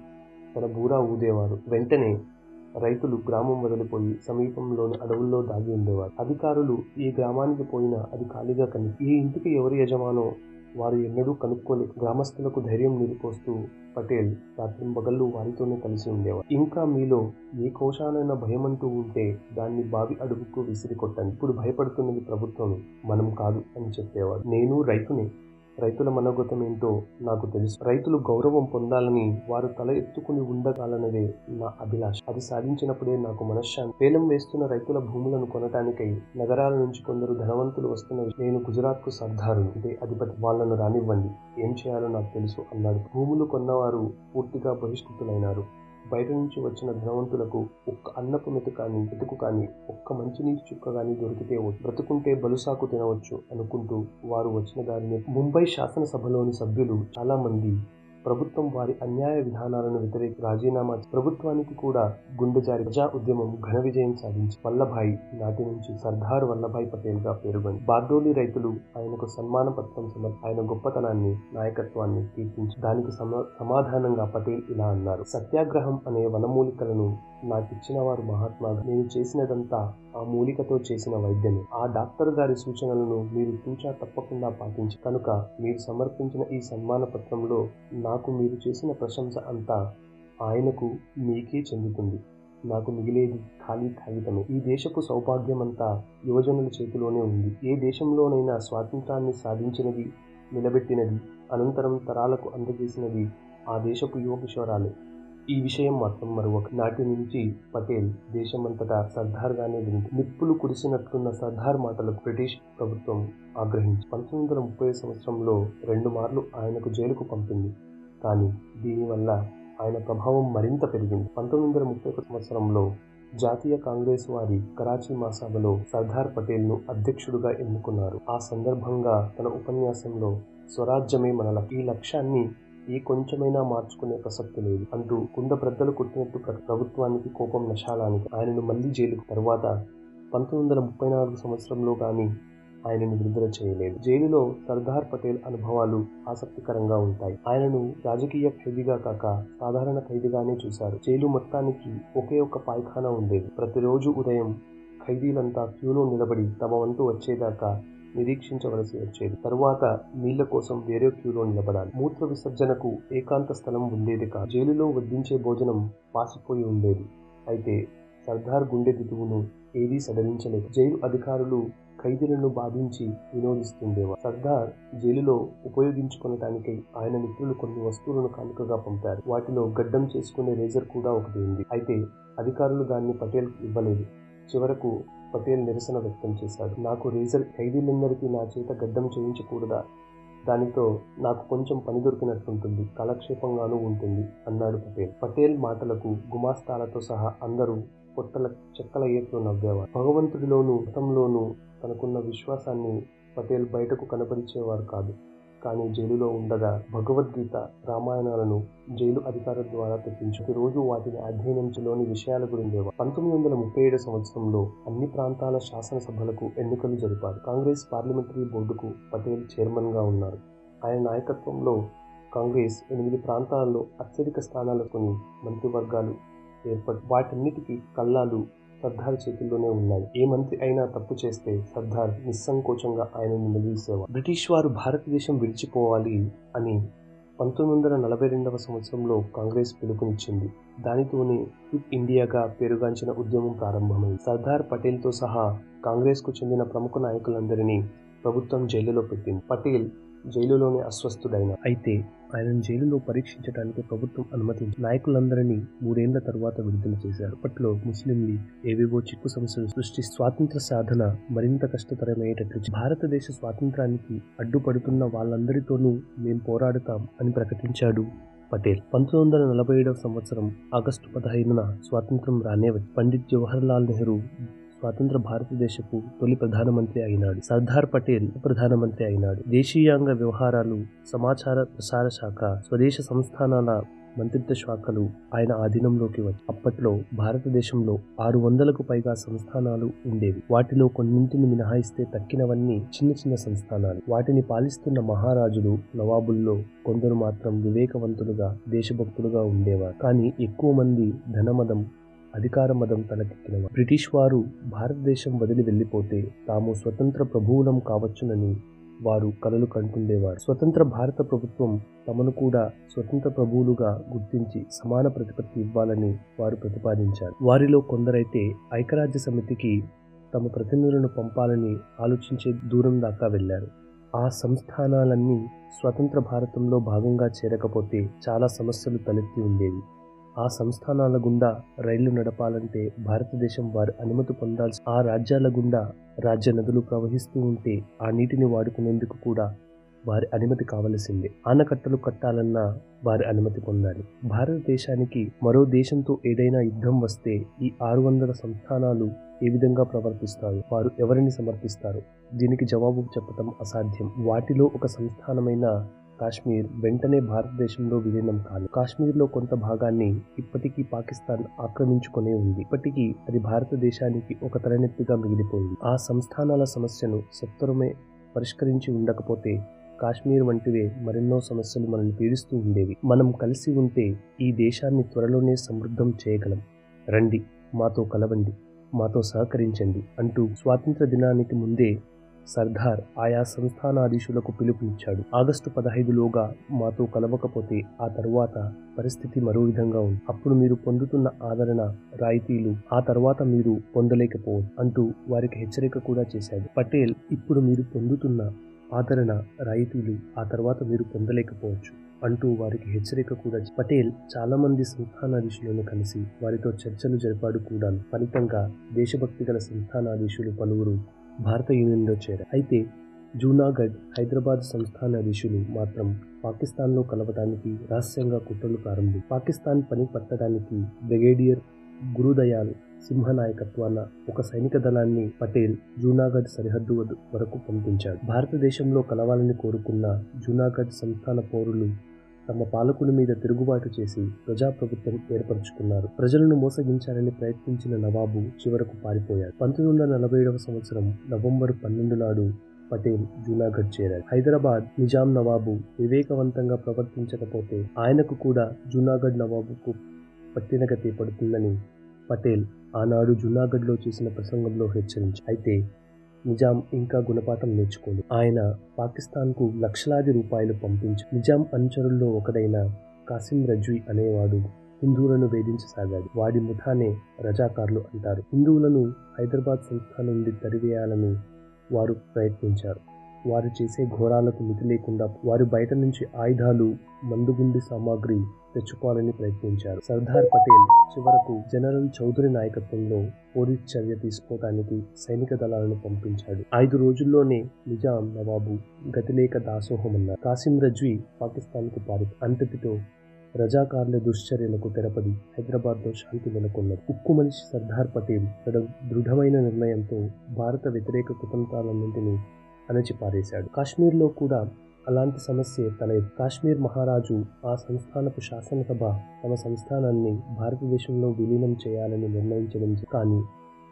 తన బూరా ఊదేవారు. వెంటనే రైతులు గ్రామం వదిలిపోయి సమీపంలోని అడవుల్లో దాగి ఉండేవారు. అధికారులు ఈ గ్రామానికి పోయినా అది ఖాళీగా కనిపి ఈ ఇంటికి ఎవరు యజమానో వారు ఎన్నడూ కనుక్కొని గ్రామస్తులకు ధైర్యం నిలిపోస్తూ పటేల్ రాత్రింబగళ్ళు వారితోనే కలిసి ఉండేవారు. ఇంకా మీలో ఏ కోశానైనా భయమంటూ ఉంటే దాన్ని బావి అడుగుకు విసిరి కొట్టండి ఇప్పుడు భయపడుతున్నది ప్రభుత్వం మనం కాదు అని చెప్పేవాడు నేను రైతునే రైతుల మనోగతం ఏంటో నాకు తెలుసు. రైతులు గౌరవం పొందాలని వారు తల ఎత్తుకుని ఉండగాలన్నదే నా అభిలాష. అది సాధించినప్పుడే నాకు మనశ్శాంతి. పేలం వేస్తున్న రైతుల భూములను కొనటానికై నగరాల నుంచి కొందరు ధనవంతులు వస్తున్న నేను గుజరాత్కు సర్దారును. ఇదే అధిపతి. వాళ్ళను రానివ్వండి. ఏం చేయాలో నాకు తెలుసు అన్నాడు. భూములు కొన్నవారు పూర్తిగా బహిష్కృతులైనారు. బయట నుంచి వచ్చిన ధనవంతులకు ఒక్క అన్నపు మెతు కానీ మెతుకు కానీ ఒక్క మంచినీటి చుక్క కానీ దొరికితే బ్రతుకుంటే బలుసాకు తినవచ్చు అనుకుంటూ వారు వచ్చిన దారిని ముంబై శాసనసభలోని సభ్యులు చాలా మంది ప్రభుత్వం వారి అన్యాయ విధానాలను వ్యతిరేక రాజీనామా ప్రభుత్వానికి కూడా గుండె జారి ప్రజా ఉద్యమం ఘన విజయం సాధించి వల్లభాయ్ నాటి నుంచి సర్దార్ వల్లభాయ్ పటేల్గా పేరుగొంది. బార్డోలి రైతులు ఆయనకు సన్మాన పత్రం సమర్ ఆయన గొప్పతనాన్ని నాయకత్వాన్ని కీర్తించి దానికి సమా సమాధానంగా పటేల్ ఇలా అన్నారు. సత్యాగ్రహం అనే వనమూలికలను నాకిచ్చిన వారు మహాత్మా నేను చేసినదంతా ఆ మూలికతో చేసిన వైద్యమే. ఆ డాక్టర్ గారి సూచనలను మీరు తూచా తప్పకుండా పాటించి కనుక మీరు సమర్పించిన ఈ సన్మాన పత్రంలో నాకు మీరు చేసిన ప్రశంస అంతా ఆయనకు మీకే చెందుతుంది. నాకు మిగిలేది ఖాళీ కాగితమే. ఈ దేశపు సౌభాగ్యమంతా యువజనుల చేతిలోనే ఉంది. ఏ దేశంలోనైనా స్వాతంత్రాన్ని సాధించినది నిలబెట్టినది అనంతరం తరాలకు అందజేసినది ఆ దేశపు యువ కిషోరాలే ఈ విషయం మాత్రం మరొక నాటి నుంచి పటేల్ దేశమంతటా సర్దార్గానే వింది. నిప్పులు కురిసినట్లున్న సర్దార్ మాటలకు బ్రిటిష్ ప్రభుత్వం ఆగ్రహించి పంతొమ్మిది వందల ముప్పై సంవత్సరంలో రెండు మార్లు ఆయనకు జైలుకు పంపింది. కానీ దీనివల్ల ఆయన ప్రభావం మరింత పెరిగింది. పంతొమ్మిది వందల ముప్పై సంవత్సరంలో జాతీయ కాంగ్రెస్ వారి కరాచీ మహాసభలో సర్దార్ పటేల్ను అధ్యక్షుడుగా ఎన్నుకున్నారు. ఆ సందర్భంగా తన ఉపన్యాసంలో స్వరాజ్యమే మన ఈ లక్ష్యాన్ని ఏ కొంచెమైనా మార్చుకునే ప్రసక్తి లేదు. అంటూ కుండ ప్రద్దలు కొట్టినట్టు ప్రభుత్వానికి కోపం నశాలానికి ఆయనను మళ్ళీ జైలుకు తరువాత పంతొమ్మిది వందల ముప్పై నాలుగు సంవత్సరంలో కానీ ఆయనను విడుదల చేయలేదు. జైలులో సర్దార్ పటేల్ అనుభవాలు ఆసక్తికరంగా ఉంటాయి. ఆయనను రాజకీయ ఖైదీగా కాక సాధారణ ఖైదీగానే చూశారు. జైలు మొత్తానికి ఒకే ఒక్క పాయిఖానా ఉండేది. ప్రతిరోజు ఉదయం ఖైదీలంతా క్యూలో నిలబడి తమ వంతు వచ్చేదాకా నిరీక్షించవలసి వచ్చేది. తరువాత నీళ్ళ కోసం వేరే క్యూలో నిలబడాలి. మూత్ర విసర్జనకు ఏకాంత స్థలం ఉండేది కాదు. జైలులో వడ్డించే భోజనం పాసిపోయి ఉండేది. అయితే సర్దార్ గుండె దిగువును ఏదీ సడలించలేదు. జైలు అధికారులు ఖైదీలను బాధించి వినోదిస్తుండేవారు. సర్దార్ జైలులో ఉపయోగించుకునటానికై ఆయన మిత్రులు కొన్ని వస్తువులను కానుకగా పంపారు. వాటిలో గడ్డం చేసుకునే రేజర్ కూడా ఒకటి ఉంది. అయితే అధికారులు దాన్ని పటేల్ ఇవ్వలేదు. చివరకు పటేల్ నిరసన వ్యక్తం చేశాడు. నాకు రీజల్ ఖైదీలందరికీ నా చేత గడ్డం చేయించకూడదా? దానితో నాకు కొంచెం పని దొరికినట్టుంటుంది. కాలక్షేపంగానూ ఉంటుంది అన్నాడు పటేల్. పటేల్ మాటలకు గుమాస్తాలతో సహా అందరూ పొట్టల చెక్కల ఏట్లు నవ్వేవారు. భగవంతుడిలోనూ మతంలోనూ తనకున్న విశ్వాసాన్ని పటేల్ బయటకు కనపరిచేవారు కాదు. కానీ జైలులో ఉండగా భగవద్గీత రామాయణాలను జైలు అధికారుల ద్వారా తెప్పించు రోజు వాటిని అధ్యయనంలోని విషయాల గురించి పంతొమ్మిది వందల ముప్పై ఏడు సంవత్సరంలో అన్ని ప్రాంతాల శాసనసభలకు ఎన్నికలు జరిపారు. కాంగ్రెస్ పార్లమెంటరీ బోర్డుకు పటేల్ చైర్మన్గా ఉన్నారు. ఆయన నాయకత్వంలో కాంగ్రెస్ ఎనిమిది ప్రాంతాలలో అత్యధిక స్థానాలకు మంత్రివర్గాలు ఏర్పడి వాటన్నిటికీ కల్లాలు సర్దార్ చేతుల్లోనే ఉన్నాయి. ఏ మంత్రి అయినా తప్పు చేస్తే సర్దార్ నిస్సంకోచంగా ఆయనను నిలదీసేవారు బ్రిటిష్ వారు భారతదేశం విడిచిపోవాలి అని పంతొమ్మిది వందల నలభై రెండవ సంవత్సరంలో కాంగ్రెస్ పిలుపునిచ్చింది. దానితోనే క్విట్ ఇండియాగా పేరుగాంచిన ఉద్యమం ప్రారంభమైంది. సర్దార్ పటేల్తో సహా కాంగ్రెస్కు చెందిన ప్రముఖ నాయకులందరినీ ప్రభుత్వం జైలులో పెట్టింది. పటేల్ జైలులోనే అస్వస్థుడైన అయితే ఆయనను జైలులో పరీక్షించడానికి ప్రభుత్వం అనుమతించి నాయకులందరినీ మూడేళ్ళ తరువాత విడుదల చేశారు. అప్పట్లో ముస్లిం లీగ్ ఏవేవో చిక్కు సమస్యలు సృష్టి స్వాతంత్ర సాధన మరింత కష్టతరమయ్యేటట్లు భారతదేశ స్వాతంత్రానికి అడ్డుపడుతున్న వాళ్ళందరితోనూ మేము పోరాడుతాం అని ప్రకటించాడు పటేల్. పంతొమ్మిది వందల నలభై ఏడవ సంవత్సరం ఆగస్టు పదహైదున స్వాతంత్రం రానే పండిత్ జవహర్లాల్ నెహ్రూ స్వాతంత్ర భారతదేశపు తొలి ప్రధానమంత్రి అయినాడు. సర్దార్ పటేల్ ప్రధానమంత్రి అయినాడు. దేశీయాంగ వ్యవహారాలు సమాచార ప్రసార శాఖ స్వదేశ సంస్థానాల మంత్రిత్వ శాఖలు ఆయన ఆధీనంలోకి వచ్చి అప్పట్లో భారతదేశంలో ఆరు వందలకు పైగా సంస్థానాలు ఉండేవి. వాటిలో కొన్నింటిని మినహాయిస్తే తక్కినవన్నీ చిన్న చిన్న సంస్థానాలు. వాటిని పాలిస్తున్న మహారాజులు నవాబుల్లో కొందరు మాత్రం వివేకవంతులుగా దేశభక్తులుగా ఉండేవారు. కానీ ఎక్కువ మంది ధనమదం అధికార మదం తలకెక్కిన బ్రిటిష్ వారు భారతదేశం వదిలి వెళ్ళిపోతే తాము స్వతంత్ర ప్రభువులం కావచ్చునని వారు కలలు కంటుండేవారు. స్వతంత్ర భారత ప్రభుత్వం తమను కూడా స్వతంత్ర ప్రభువులుగా గుర్తించి సమాన ప్రతిపత్తి ఇవ్వాలని వారు ప్రతిపాదించారు. వారిలో కొందరైతే ఐక్యరాజ్య సమితికి తమ ప్రతినిధులను పంపాలని ఆలోచించే దూరం దాకా వెళ్ళారు ఆ సంస్థానాలన్నీ స్వతంత్ర భారతంలో భాగంగా చేరకపోతే చాలా సమస్యలు తలెత్తి ఉండేవి. ఆ సంస్థానాల గుండా రైళ్ళు నడపాలంటే భారతదేశం వారి అనుమతి పొందాల్సి ఆ రాజ్యాల గుండా రాజ్య నదులు ప్రవహిస్తూ ఉంటే ఆ నీటిని వాడుకునేందుకు కూడా వారి అనుమతి కావలసిందే. ఆనకట్టలు కట్టాలన్నా వారి అనుమతి పొందాలి. భారతదేశానికి మరో దేశంతో ఏదైనా యుద్ధం వస్తే ఈ ఆరు వందల సంస్థానాలు ఏ విధంగా ప్రవర్తిస్తాయి వారు ఎవరిని సమర్పిస్తారు దీనికి జవాబు చెప్పటం అసాధ్యం. వాటిలో ఒక సంస్థానమైన కాశ్మీర్ వెంటనే భారతదేశంలో విలీనం కాదు కాశ్మీర్లో కొంత భాగాన్ని ఇప్పటికీ పాకిస్తాన్ ఆక్రమించుకునే ఉంది. ఇప్పటికీ అది భారతదేశానికి ఒక తలనెత్తిగా మిగిలిపోయింది. ఆ సంస్థానాల సమస్యను సత్వరమే పరిష్కరించి ఉండకపోతే కాశ్మీర్ వంటివే మరెన్నో సమస్యలు మనల్ని పీడిస్తూ ఉండేవి. మనం కలిసి ఉంటే ఈ దేశాన్ని త్వరలోనే సమృద్ధం చేయగలం. రండి మాతో కలవండి మాతో సహకరించండి అంటూ స్వాతంత్ర దినానికి ముందే సర్దార్ ఆయా సంస్థానాధీశులకు పిలుపునిచ్చాడు. ఆగస్టు పదహైదులోగా మాతో కలవకపోతే ఆ తరువాత పరిస్థితి మరో విధంగా ఉంది. అప్పుడు మీరు పొందుతున్న ఆదరణ రాయితీలు ఆ తర్వాత మీరు పొందలేకపోవచ్చు అంటూ వారికి హెచ్చరిక కూడా చేశాడు. పటేల్ ఇప్పుడు మీరు పొందుతున్న ఆదరణ రాయితీలు ఆ తర్వాత మీరు పొందలేకపోవచ్చు అంటూ వారికి హెచ్చరిక కూడా పటేల్ చాలా మంది సంస్థానాధీశులను కలిసి వారితో చర్చలు జరిపాడు కూడా ఫలితంగా దేశభక్తి గల సంస్థానాధీశులు పలువురు భారత యూనియన్లో చేరారు. అయితే జూనాగఢ్ హైదరాబాద్ సంస్థానాధీశులు మాత్రం పాకిస్తాన్లో కలవటానికి రహస్యంగా కుట్రలు ప్రారంభి పాకిస్తాన్ పని పట్టడానికి బ్రిగేడియర్ గురుదయాల్ సింహ నాయకత్వాన ఒక సైనిక దళాన్ని పటేల్ జూనాగఢ్ సరిహద్దు వద్ద వరకు పంపించాడు. భారతదేశంలో కలవాలని కోరుకున్న జూనాగఢ్ సంస్థాన పౌరులు తమ పాలకుల మీద తిరుగుబాటు చేసి ప్రజాప్రభుత్వం ఏర్పరచుకున్నారు. ప్రజలను మోసగించాలని ప్రయత్నించిన నవాబు చివరకు పారిపోయారు పంతొమ్మిది వందల నలభై ఏడవ సంవత్సరం నవంబర్ పన్నెండు నాడు పటేల్ జూనాగఢ్ చేరారు హైదరాబాద్ నిజాం నవాబు వివేకవంతంగా ప్రవర్తించకపోతే ఆయనకు కూడా జూనాగఢ్ నవాబుకు పట్టిన గతి పడుతుందని పటేల్ ఆనాడు జూనాగఢ్లో చేసిన ప్రసంగంలో హెచ్చరించి అయితే నిజాం ఇంకా గుణపాఠం నేర్చుకోలేదు. ఆయన పాకిస్తాన్కు లక్షలాది రూపాయలు పంపించి నిజాం అనుచరుల్లో ఒకడైన కాసిం రజ్వీ అనేవాడు హిందువులను వేధించసాగాడు. వాడి ముఠానే రజాకారులు అంటారు. హిందువులను హైదరాబాద్ సంస్థ నుండి తరివేయాలని వారు ప్రయత్నించారు. వారు చేసే ఘోరాలకు మితి లేకుండా వారు బయట నుంచి ఆయుధాలు మందుగుండి సామాగ్రి తెచ్చుకోవాలని ప్రయత్నించారు. సర్దార్ పటేల్ చివరకు జనరల్ చౌదరి నాయకత్వంలో పోలీస్ చర్య తీసుకోవడానికి సైనిక దళాలను పంపించాడు. ఐదు రోజుల్లోనే నిజాం నవాబు గతిలేక దాసోహమన్నారు. కాసిం రజ్వీ పాకిస్తాన్కు పారి అంతటితో రజాకారుల దుశ్చర్యలకు తెరపడి హైదరాబాద్లో శాంతి నెలకొన్నది ఉక్కు మనిషి సర్దార్ పటేల్ తన దృఢమైన నిర్ణయంతో భారత వ్యతిరేక కుతంత్రాలన్నింటినీ అణచిపారేశాడు. కాశ్మీర్లో కూడా అలాంటి సమస్య తలెత్తి కాశ్మీర్ మహారాజు ఆ సంస్థానపు శాసనసభ తమ సంస్థానాన్ని భారతదేశంలో విలీనం చేయాలని నిర్ణయించడం కానీ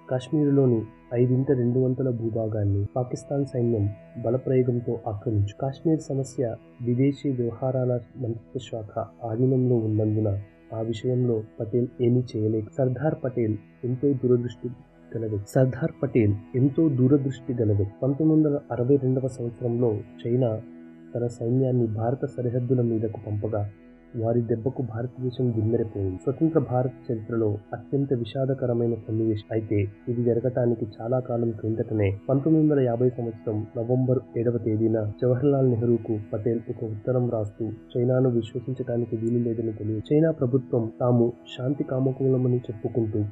కాశ్మీరులోని ఐదింట రెండు వంతుల భూభాగాన్ని పాకిస్తాన్ సైన్యం బలప్రయోగంతో ఆక్రమించు కాశ్మీర్ సమస్య విదేశీ వ్యవహారాల మంత్రిత్వ శాఖ ఆధీనంలో ఉన్నందున ఆ విషయంలో పటేల్ ఏమీ చేయలేదు సర్దార్ పటేల్ ఎంతో దురదృష్టి గల వ్యక్తి సర్దార్ పటేల్ ఎంతో దూరదృష్టి గల వ్యక్తి పంతొమ్మిది వందల అరవై రెండవ సంవత్సరంలో చైనా తన సైన్యాన్ని భారత సరిహద్దుల మీదకు పంపగా వారి దెబ్బకు భారతదేశం గిన్నెరపోయింది స్వతంత్ర భారత చరిత్రలో అత్యంత విషాదకరమైన సన్నివేశం అయితే ఇది జరగటానికి చాలా కాలం క్రిందటనే పంతొమ్మిది వందల యాభై సంవత్సరం నవంబర్ ఏడవ తేదీన జవహర్లాల్ నెహ్రూకు పటేల్ ఒక ఉత్తరం రాస్తూ చైనాను విశ్వసించడానికి వీలు లేదని తెలియదు చైనా ప్రభుత్వం తాము శాంతి కామకూలమని చెప్పుకుంటూ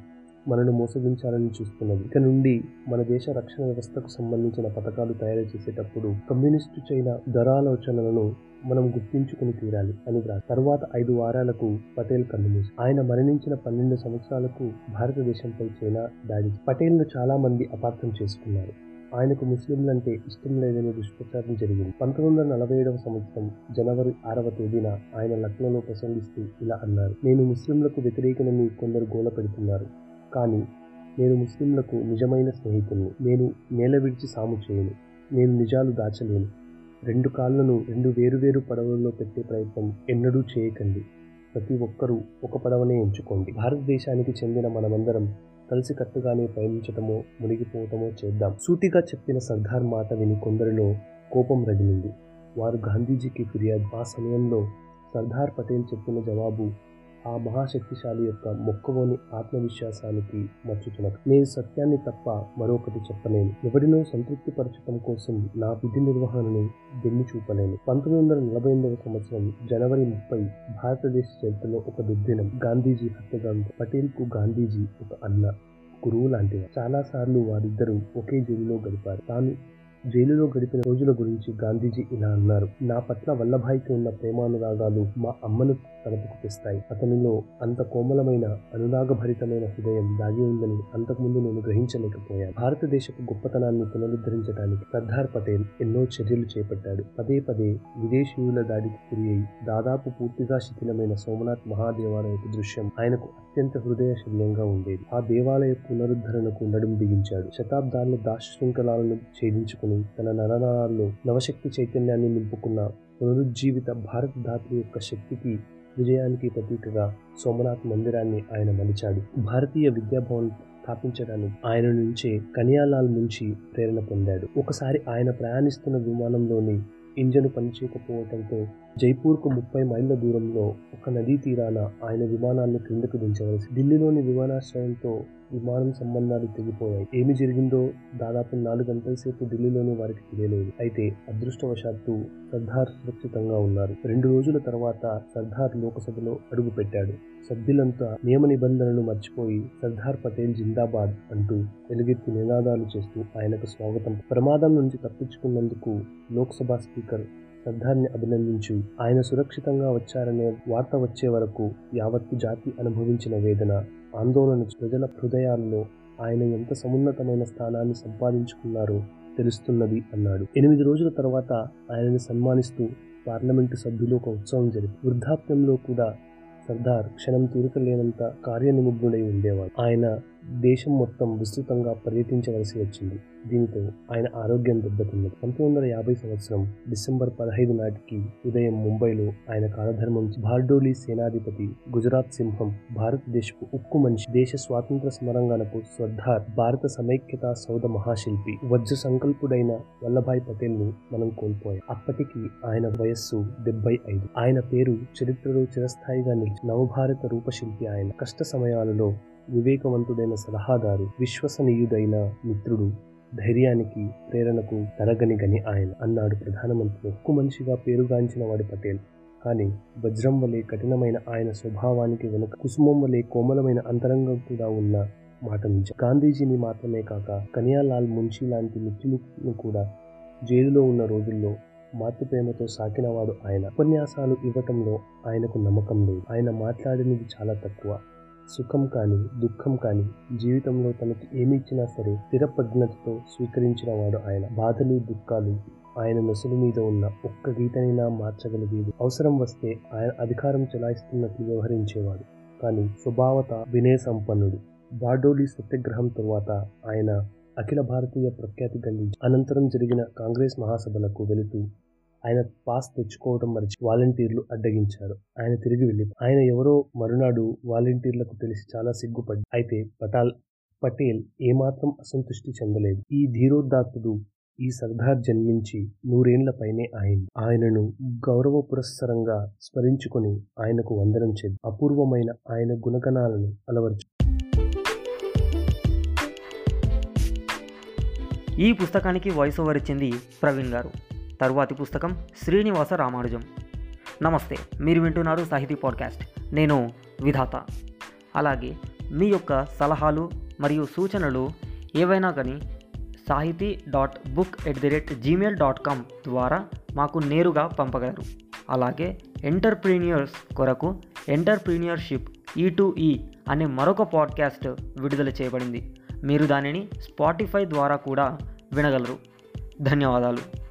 మనను మోసగించాలని చూస్తున్నది. ఇక నుండి మన దేశ రక్షణ వ్యవస్థకు సంబంధించిన పథకాలు తయారు చేసేటప్పుడు కమ్యూనిస్టు చైనా ధరాలోచనలను మనం గుర్తించుకుని తీరాలి అని వ్రాసి తర్వాత ఐదు వారాలకు పటేల్ కమ్యూనిస్ట్. ఆయన మరణించిన పన్నెండు సంవత్సరాలకు భారతదేశంపై చైనా దాడి పటేల్ను చాలా మంది అపార్థం చేసుకున్నారు. ఆయనకు ముస్లింలంటే ఇష్టం లేదని దుష్ప్రచారం జరిగింది. పంతొమ్మిది వందల నలభై ఏడవ సంవత్సరం జనవరి ఆరవ తేదీన ఆయన లక్నోలో ప్రసంగిస్తూ ఇలా అన్నారు నేను ముస్లింలకు వ్యతిరేకమని కొందరు గోల పెడుతున్నారు. కానీ నేను ముస్లింలకు నిజమైన స్నేహితులను నేను నేల విడిచి సాము చేయను. నేను నిజాలు దాచలేను. రెండు కాళ్ళను రెండు వేరువేరు పడవల్లో పెట్టే ప్రయత్నం ఎన్నడూ చేయకండి. ప్రతి ఒక్కరూ ఒక పడవనే ఎంచుకోండి. భారతదేశానికి చెందిన మనమందరం కలిసికట్టుగానే పయనించటమో మునిగిపోవటమో చేద్దాం. సూటిగా చెప్పిన సర్దార్ మాట విని కొందరిలో కోపం రగిలింది. వారు గాంధీజీకి ఫిర్యాదు. ఆ సమయంలో సర్దార్ పటేల్ చెప్పిన జవాబు ఆ మహాశక్తిశాలి యొక్క మొక్కవోని ఆత్మవిశ్వాసానికి మచ్చుతున్నది. నేను సత్యాన్ని తప్ప మరొకటి చెప్పలేను. ఎవరినో సంతృప్తిపరచటం కోసం నా విధి నిర్వహణను వెన్ను చూపలేను. పంతొమ్మిది వందల నలభై ఎనిమిదవ సంవత్సరం జనవరి ముప్పై భారతదేశ చరిత్రలో ఒక దుర్దినం. గాంధీజీ హత్యగాంధీ పటేల్కు గాంధీజీ ఒక అన్న. గురువు లాంటివారు. చాలా సార్లు వారిద్దరూ ఒకే జైలులో గడిపారు. తాను జైలులో గడిపిన రోజుల గురించి గాంధీజీ ఇలా అన్నారు. నా పట్ల వల్లభాయికి ఉన్న ప్రేమానురాగాలు మా అమ్మను తలపుకు తెస్తాయి. అతనిలో అంత కోమలమైన అనురాగభరితమైన హృదయం దాగి ఉందని అంతకుముందు నేను గ్రహించలేకపోయాను. భారతదేశపు గొప్పతనాన్ని పునరుద్ధరించడానికి సర్దార్ పటేల్ ఎన్నో చర్యలు చేపట్టాడు. పదే పదే విదేశీయుల దాడికి గురి అయి దాదాపు పూర్తిగా శిథిలమైన సోమనాథ్ మహాదేవాలయపు దృశ్యం ఆయనకు అత్యంత హృదయశల్యంగా ఉండేది. ఆ దేవాలయ పునరుద్ధరణకు నడుం బిగించాడు. శతాబ్దాల దాశ శృంఖలాలను ఛేదించుకుని తన నరనరాల్లో నవశక్తి చైతన్యాన్ని నింపుకున్న పునరుజ్జీవిత భారత్ ధాత్రి యొక్క శక్తికి విజయానికి ప్రతీకగా సోమనాథ్ మందిరాన్ని ఆయన మలిచాడు. భారతీయ విద్యాభవన్ స్థాపించడానికి ఆయన నుంచే కనియాలాల్ నుంచి ప్రేరణ పొందాడు. ఒకసారి ఆయన ప్రయాణిస్తున్న విమానంలోని ఇంజను పనిచేయకపోవడంతో జైపూర్కు ముప్పై మైళ్ళ దూరంలో ఒక నదీ తీరాన ఆయన విమానాన్ని క్రిందకు దించవలసి ఢిల్లీలోని విమానాశ్రయంతో విమానం సంబంధాలు తెగిపోయాయి. ఏమి జరిగిందో దాదాపు నాలుగు గంటల సేపు ఢిల్లీలోని వారికి తెలియలేదు. అయితే అదృష్టవశాత్తు సర్దార్ సురక్షితంగా ఉన్నారు. రెండు రోజుల తర్వాత సర్దార్ లోకసభలో అడుగుపెట్టాడు సభ్యులంతా నియమ నిబంధనలు మర్చిపోయి సర్దార్ పటేల్ జిందాబాద్ అంటూ ఎలుగెత్తి నినాదాలు చేస్తూ ఆయనకు స్వాగతం. ప్రమాదం నుంచి తప్పించుకున్నందుకు లోక్సభ స్పీకర్ సర్దార్ని అభినందించి. ఆయన సురక్షితంగా వచ్చారనే వార్త వచ్చే వరకు యావత్తు జాతి అనుభవించిన వేదన ఆందోళన ప్రజల హృదయాల్లో ఆయన ఎంత సమున్నతమైన స్థానాన్ని సంపాదించుకున్నారో తెలుస్తున్నది అన్నాడు. ఎనిమిది రోజుల తర్వాత ఆయనను సన్మానిస్తూ పార్లమెంటు సభ్యులు ఒక ఉత్సవం జరిపి వృద్ధాప్యంలో కూడా సర్దార్ క్షణం తీరిక లేనంత కార్యనిమగ్నుడై ఉండేవాడు ఆయన దేశం మొత్తం విస్తృతంగా పర్యటించవలసి వచ్చింది. దీనితో ఆయన ఆరోగ్యం దెబ్బతిన్నది. పంతొమ్మిది వందల యాభై సంవత్సరం డిసెంబర్ పదహైదు నాటికి ఉదయం ముంబైలో ఆయన కాలధర్మం భార్డోలి సేనాధిపతి గుజరాత్ సింహం భారతదేశపు ఉక్కు మనిషి దేశ స్వాతంత్ర స్మరంగానకు శ్రద్ధార్ భారత సమైక్యత సౌద మహాశిల్పి వజ్ర సంకల్పుడైన వల్లభాయ్ పటేల్ను మనం కోల్పోయాం. అప్పటికి ఆయన వయస్సు డెబ్బై ఐదు. ఆయన పేరు చరిత్రలో చిరస్థాయిగా నిలిచి నవభారత రూపశిల్పి ఆయన. కష్ట సమయాలలో వివేకవంతుడైన సలహాదారు విశ్వసనీయుడైన మిత్రుడు ధైర్యానికి ప్రేరణకు తరగని గని ఆయన అన్నాడు ప్రధానమంత్రి. ఉక్కు మనిషిగా పేరుగాంచిన వాడు పటేల్. కానీ వజ్రం వలె కఠినమైన ఆయన స్వభావానికి వెనుక కుసుమం వలె కోమలమైన అంతరంగం కూడా ఉన్న మాట నిజం గాంధీజీని మాత్రమే కాక కనియాలాల్ మున్షి లాంటి మిత్రులను కూడా జైలులో ఉన్న రోజుల్లో మాతృప్రేమతో సాకినవాడు ఆయన. ఉపన్యాసాలు ఇవ్వటంలో ఆయనకు నమ్మకం లేదు. ఆయన మాట్లాడినది చాలా తక్కువ. సుఖం కానీ దుఃఖం కానీ జీవితంలో తనకి ఏమి ఇచ్చినా సరే స్థిరప్రజ్ఞతతో స్వీకరించిన వాడు ఆయన. బాధలు దుఃఖాలు ఆయన నొసలు మీద ఉన్న ఒక్క గీతనైనా మార్చగలిగేది. అవసరం వస్తే ఆయన అధికారం చెలాయిస్తున్నట్లు వ్యవహరించేవాడు. కానీ స్వభావత వినయ సంపన్నుడు. బార్డోలి సత్యాగ్రహం తరువాత ఆయన అఖిల భారతీయ ప్రఖ్యాతి గండించి అనంతరం జరిగిన కాంగ్రెస్ మహాసభలకు వెళుతూ ఆయన పాస్ తెచ్చుకోవడం మరిచి వాలంటీర్లు అడ్డగించారు. ఆయన తిరిగి వెళ్ళి ఆయన ఎవరో మరునాడు వాలంటీర్లకు తెలిసి చాలా సిగ్గుపడి అయితే పటాల్ పటేల్ ఏమాత్రం అసంతృష్టి చెందలేదు. ఈ ధీరోదాత్తుడు ఈ సర్దార్ జన్మించి నూరేండ్ల పైనే అయింది ఆయనను గౌరవ పురస్సరంగా స్మరించుకొని ఆయనకు వందనం చేద్దాం. అపూర్వమైన ఆయన గుణగణాలను అలవర్చు. ఈ పుస్తకానికి వాయిస్ ఓవర్ ఇచ్చింది ప్రవీణ్ గారు. తరువాతి పుస్తకం శ్రీనివాస రామానుజం. నమస్తే మీరు వింటున్నారు సాహితీ పాడ్కాస్ట్. నేను విధాత. అలాగే మీ యొక్క సలహాలు మరియు సూచనలు ఏవైనా కానీ Sahiti dot book at the rate Gmail dot com ద్వారా మాకు నేరుగా పంపగలరు. అలాగే ఎంటర్ప్రీనియర్స్ కొరకు ఎంటర్ప్రీనియర్షిప్ ఈ టు ఈ అనే మరొక పాడ్కాస్ట్ విడుదల చేయబడింది. మీరు దానిని స్పాటిఫై ద్వారా కూడా వినగలరు. ధన్యవాదాలు.